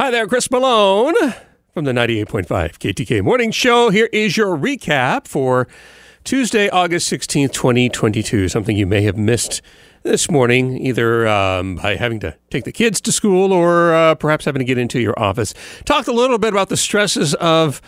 Hi there, Chris Malone from the 98.5 KTK Morning Show. Here is your recap for Tuesday, August 16th, 2022. Something you may have missed this morning, either um, by having to take the kids to school or uh, perhaps having to get into your office. Talked a little bit about the stresses of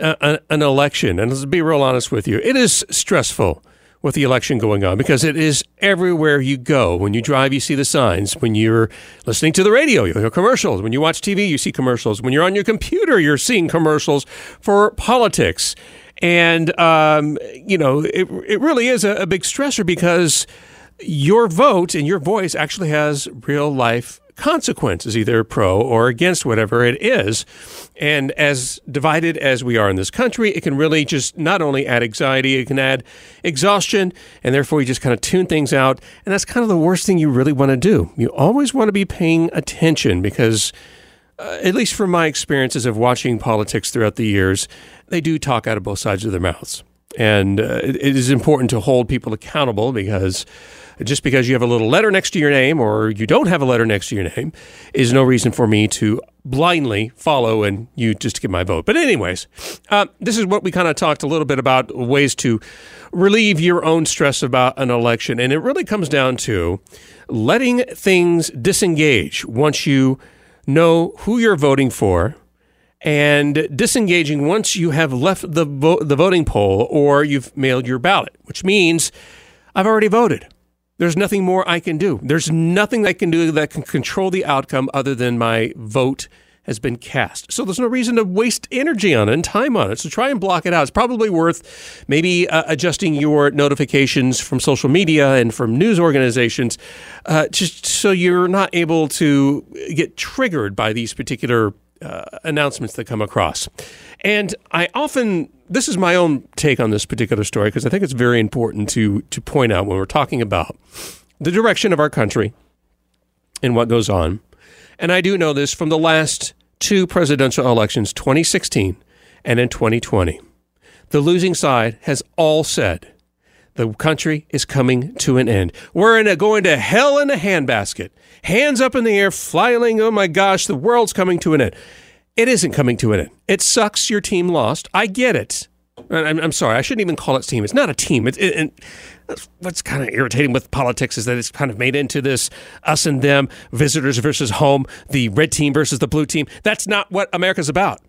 uh, an election. And let's be real honest with you, it is stressful with the election going on because it is everywhere you go. When you drive, you see the signs. When you're listening to the radio, you hear commercials. When you watch TV, you see commercials. When you're on your computer, you're seeing commercials for politics. And, um, you know, it, it really is a, a big stressor because your vote and your voice actually has real life consequences, either pro or against whatever it is. And as divided as we are in this country, it can really just not only add anxiety, it can add exhaustion, and therefore you just kind of tune things out. And that's kind of the worst thing you really want to do. You always want to be paying attention because. Uh, at least from my experiences of watching politics throughout the years, they do talk out of both sides of their mouths. And uh, it, is important to hold people accountable because just because you have a little letter next to your name or you don't have a letter next to your name is no reason for me to blindly follow and you just get my vote. But, anyways, uh, this is what we kind of talked a little bit about ways to relieve your own stress about an election. And it really comes down to letting things disengage once you know who you're voting for and disengaging once you have left the vo- the voting poll or you've mailed your ballot, which means I've already voted. There's nothing more I can do. There's nothing I can do that can control the outcome other than my vote has been cast. So there's no reason to waste energy on it and time on it. So try and block it out. It's probably worth maybe uh, adjusting your notifications from social media and from news organizations uh, just so you're not able to get triggered by these particular uh, announcements that come across. And I often, this is my own take on this particular story because I think it's very important to to point out when we're talking about the direction of our country and what goes on. And I do know this from the last two presidential elections, 2016 and in 2020. The losing side has all said the country is coming to an end. We're in a, going to hell in a handbasket. Hands up in the air, flailing. Oh my gosh, the world's coming to an end. It isn't coming to an end. It sucks your team lost. I get it. I'm, I'm sorry. I shouldn't even call it team. It's not a team. It, it, it, what's kind of irritating with politics is that it's kind of made into this us and them, visitors versus home, the red team versus the blue team. That's not what America's about.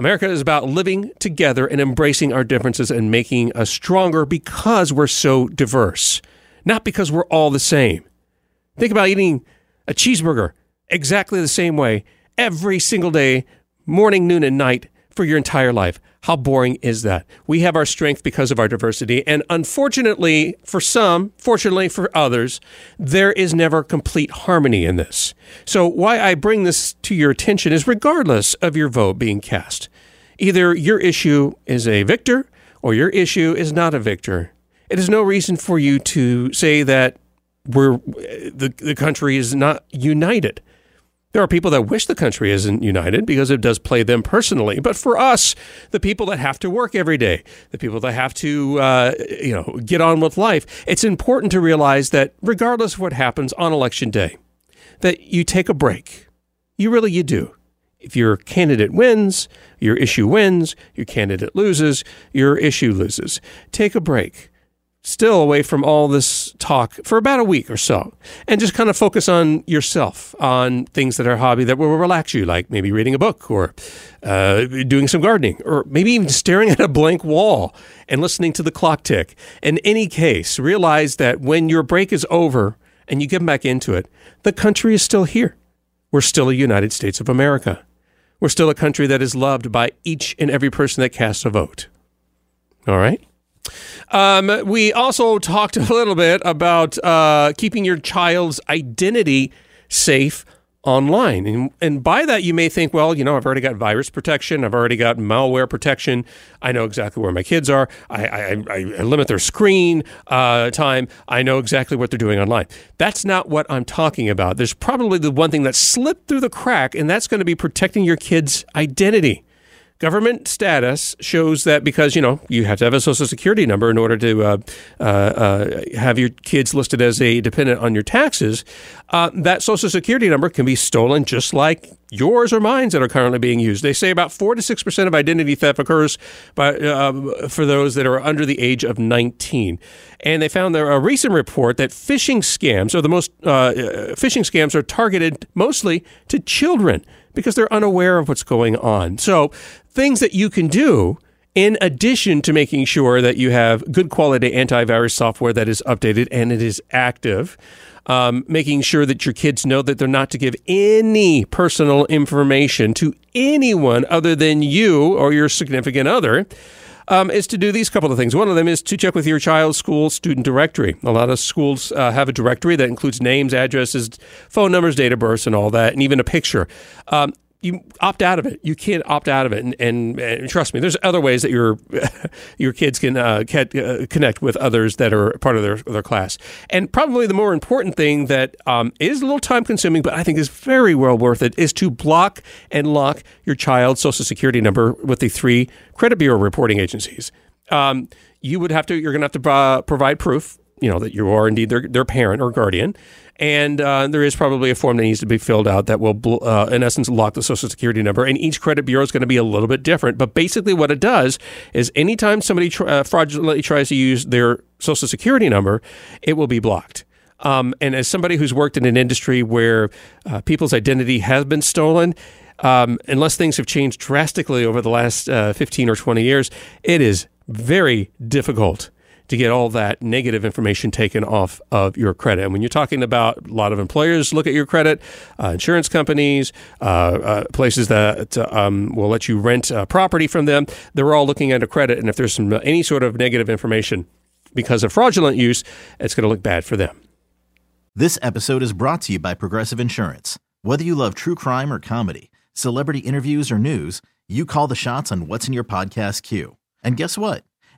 America is about living together and embracing our differences and making us stronger because we're so diverse, not because we're all the same. Think about eating a cheeseburger exactly the same way every single day, morning, noon, and night for your entire life. How boring is that? We have our strength because of our diversity. And unfortunately, for some, fortunately for others, there is never complete harmony in this. So, why I bring this to your attention is regardless of your vote being cast, either your issue is a victor or your issue is not a victor. It is no reason for you to say that we're, the, the country is not united. There are people that wish the country isn't united because it does play them personally. But for us, the people that have to work every day, the people that have to, uh, you know, get on with life, it's important to realize that regardless of what happens on election day, that you take a break. You really, you do. If your candidate wins, your issue wins. Your candidate loses, your issue loses. Take a break. still away from all this talk for about a week or so and just kind of focus on yourself, on things that are a hobby that will relax you, like maybe reading a book or uh, doing some gardening or maybe even staring at a blank wall and listening to the clock tick. In any case, realize that when your break is over and you get back into it, the country is still here. We're still a United States of America. We're still a country that is loved by each and every person that casts a vote. All right? Um, we also talked a little bit about uh, keeping your child's identity safe online. And, and by that, you may think, well, you know, I've already got virus protection, I've already got malware protection, I know exactly where my kids are, I, I, I limit their screen uh, time, I know exactly what they're doing online. That's not what I'm talking about. There's probably the one thing that slipped through the crack, and that's going to be protecting your kid's identity government status shows that because you know you have to have a social security number in order to uh, uh, uh, have your kids listed as a dependent on your taxes. Uh, that social security number can be stolen just like yours or mine that are currently being used. They say about four to six percent of identity theft occurs by, uh, for those that are under the age of 19. And they found there a recent report that phishing scams are the most uh, phishing scams are targeted mostly to children because they're unaware of what's going on. So, things that you can do in addition to making sure that you have good quality antivirus software that is updated and it is active. Um, making sure that your kids know that they're not to give any personal information to anyone other than you or your significant other. Um, is to do these couple of things. One of them is to check with your child's school student directory. A lot of schools uh, have a directory that includes names, addresses, phone numbers, date of birth, and all that, and even a picture. Um, you opt out of it. You can't opt out of it, and, and, and trust me, there's other ways that your your kids can uh, uh, connect with others that are part of their their class. And probably the more important thing that um, is a little time consuming, but I think is very well worth it, is to block and lock your child's social security number with the three credit bureau reporting agencies. Um, you would have to. You're going to have to uh, provide proof you know that you are indeed their, their parent or guardian and uh, there is probably a form that needs to be filled out that will, uh, in essence, lock the social security number. And each credit bureau is going to be a little bit different. But basically, what it does is anytime somebody tr- uh, fraudulently tries to use their social security number, it will be blocked. Um, and as somebody who's worked in an industry where uh, people's identity has been stolen, um, unless things have changed drastically over the last uh, 15 or 20 years, it is very difficult to get all that negative information taken off of your credit. And when you're talking about a lot of employers look at your credit, uh, insurance companies, uh, uh, places that um, will let you rent property from them, they're all looking at a credit. And if there's some any sort of negative information because of fraudulent use, it's going to look bad for them. This episode is brought to you by Progressive Insurance. Whether you love true crime or comedy, celebrity interviews or news, you call the shots on what's in your podcast queue. And guess what?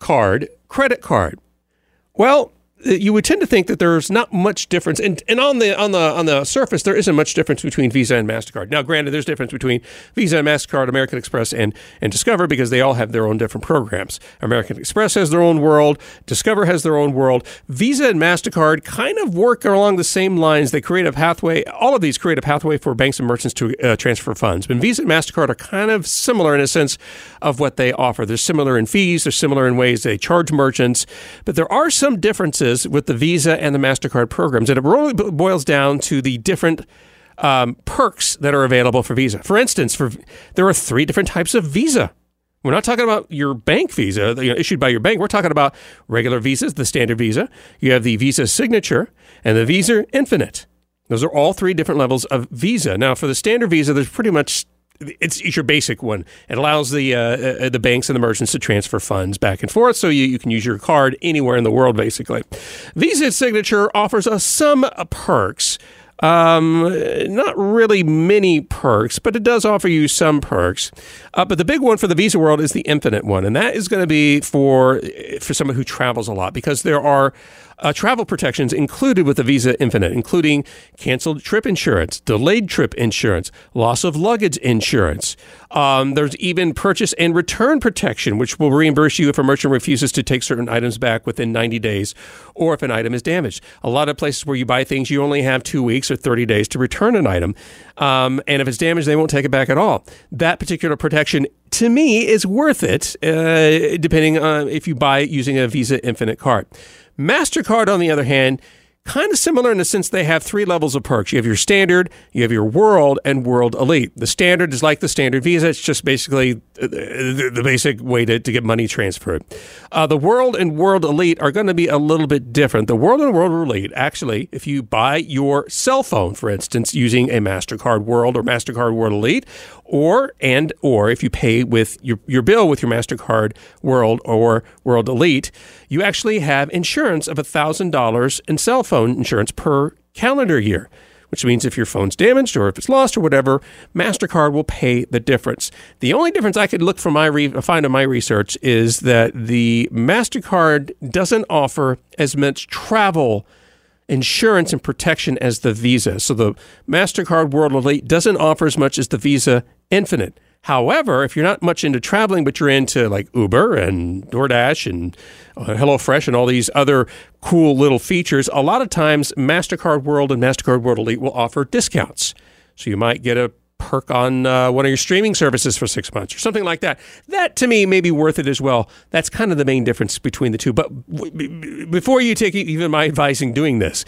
MasterCard? credit card. Well, you would tend to think that there's not much difference, and, and on the on the on the surface, there isn't much difference between Visa and Mastercard. Now, granted, there's difference between Visa and Mastercard, American Express, and and Discover because they all have their own different programs. American Express has their own world, Discover has their own world. Visa and Mastercard kind of work along the same lines. They create a pathway. All of these create a pathway for banks and merchants to uh, transfer funds. But Visa and Mastercard are kind of similar in a sense of what they offer. They're similar in fees. They're similar in ways they charge merchants, but there are some differences with the Visa and the MasterCard programs. And it really boils down to the different um, perks that are available for Visa. For instance, for there are three different types of Visa. We're not talking about your bank Visa you know, issued by your bank. We're talking about regular visas, the standard Visa. You have the Visa Signature and the Visa Infinite. Those are all three different levels of Visa. Now, for the standard Visa, there's pretty much it's, it's your basic one. It allows the uh, uh, the banks and the merchants to transfer funds back and forth, so you, you can use your card anywhere in the world, basically. Visa Signature offers us some perks. Um, not really many perks, but it does offer you some perks. Uh, but the big one for the Visa world is the Infinite one, and that is going to be for for someone who travels a lot because there are uh, travel protections included with the Visa Infinite, including canceled trip insurance, delayed trip insurance, loss of luggage insurance. Um, there's even purchase and return protection, which will reimburse you if a merchant refuses to take certain items back within 90 days or if an item is damaged. A lot of places where you buy things, you only have two weeks or 30 days to return an item. Um, and if it's damaged, they won't take it back at all. That particular protection to me is worth it, uh, depending on if you buy it using a Visa Infinite card. MasterCard, on the other hand, kind of similar in the sense they have three levels of perks. You have your standard, you have your world, and world elite. The standard is like the standard Visa. It's just basically the, the basic way to, to get money transferred. Uh, the world and world elite are going to be a little bit different. The world and world elite, actually, if you buy your cell phone, for instance, using a MasterCard World or MasterCard World Elite, or and or if you pay with your, your bill with your MasterCard World or World Elite, you actually have insurance of $1,000 in cell phone insurance per calendar year, which means if your phone's damaged or if it's lost or whatever, MasterCard will pay the difference. The only difference I could look for my re- find in my research is that the MasterCard doesn't offer as much travel insurance and protection as the Visa. So the MasterCard World Elite doesn't offer as much as the Visa Infinite. However, if you're not much into traveling, but you're into like Uber and DoorDash and uh, HelloFresh and all these other cool little features, a lot of times MasterCard World and MasterCard World Elite will offer discounts. So you might get a perk on uh, one of your streaming services for six months or something like that. That to me may be worth it as well. That's kind of the main difference between the two. But before you take even my advice in doing this,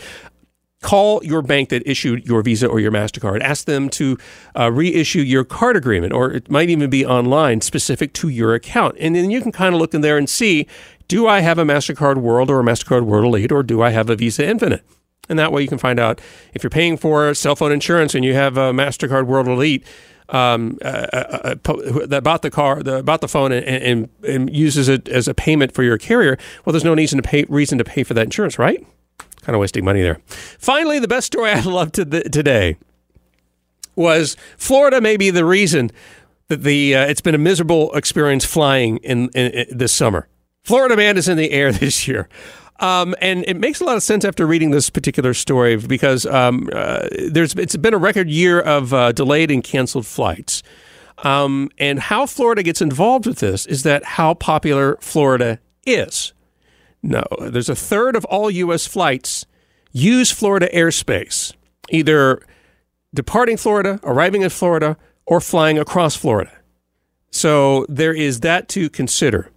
call your bank that issued your Visa or your MasterCard. Ask them to uh, reissue your card agreement, or it might even be online specific to your account. And then you can kind of look in there and see do I have a MasterCard World or a MasterCard World Elite, or do I have a Visa Infinite? And that way you can find out if you're paying for cell phone insurance and you have a MasterCard World Elite. Um, uh, uh, uh, that bought the car, the, bought the phone, and, and, and uses it as a payment for your carrier. Well, there's no reason to pay reason to pay for that insurance, right? Kind of wasting money there. Finally, the best story I love to today was Florida may be the reason that the uh, it's been a miserable experience flying in, in, in, this summer. Florida man is in the air this year. Um, and it makes a lot of sense after reading this particular story because um, uh, there's it's been a record year of uh, delayed and canceled flights. Um, and how Florida gets involved with this is that how popular Florida is. No, there's a third of all U.S. flights use Florida airspace, either departing Florida, arriving in Florida, or flying across Florida. So there is that to consider.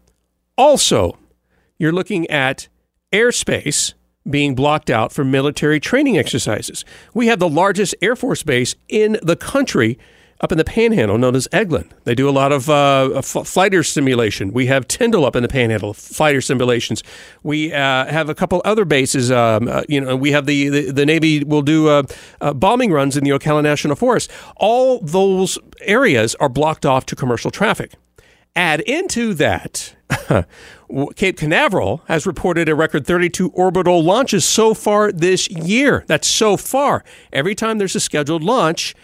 Also, you're looking at airspace being blocked out for military training exercises. We have the largest Air Force base in the country up in the Panhandle, known as Eglin. They do a lot of uh, fighter simulation. We have Tyndall up in the Panhandle, fighter simulations. We uh, have a couple other bases. Um, uh, you know, we have the, the, the Navy will do uh, uh, bombing runs in the Ocala National Forest. All those areas are blocked off to commercial traffic. Add into that, Cape Canaveral has reported a record 32 orbital launches so far this year. That's so far. Every time there's a scheduled launch,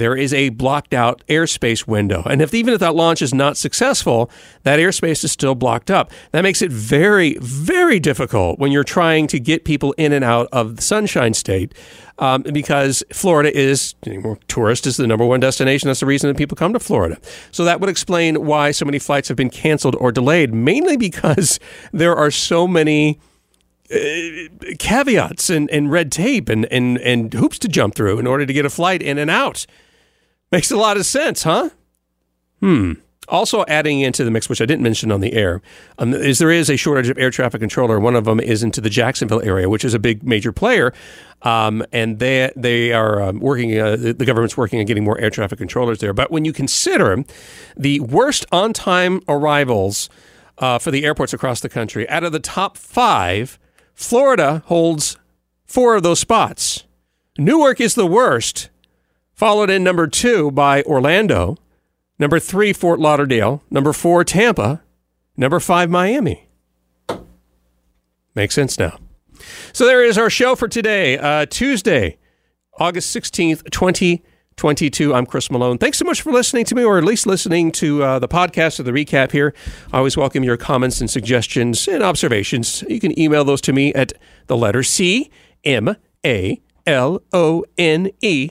there is a blocked out airspace window. And if even if that launch is not successful, that airspace is still blocked up. That makes it very, very difficult when you're trying to get people in and out of the Sunshine State um, because Florida is, you know, tourist is the number one destination. That's the reason that people come to Florida. So that would explain why so many flights have been canceled or delayed, mainly because there are so many uh, caveats and, and red tape and, and, and hoops to jump through in order to get a flight in and out. Makes a lot of sense, huh? Hmm. Also, adding into the mix, which I didn't mention on the air, um, is there is a shortage of air traffic controller. One of them is into the Jacksonville area, which is a big major player, um, and they they are um, working. Uh, the government's working on getting more air traffic controllers there. But when you consider the worst on time arrivals uh, for the airports across the country, out of the top five, Florida holds four of those spots. Newark is the worst, followed in number two by Orlando, number three, Fort Lauderdale, number four, Tampa, number five, Miami. Makes sense now. So there is our show for today, uh, Tuesday, August 16th, 2022. I'm Chris Malone. Thanks so much for listening to me, or at least listening to uh, the podcast or the recap here. I always welcome your comments and suggestions and observations. You can email those to me at the letter C M A L O N E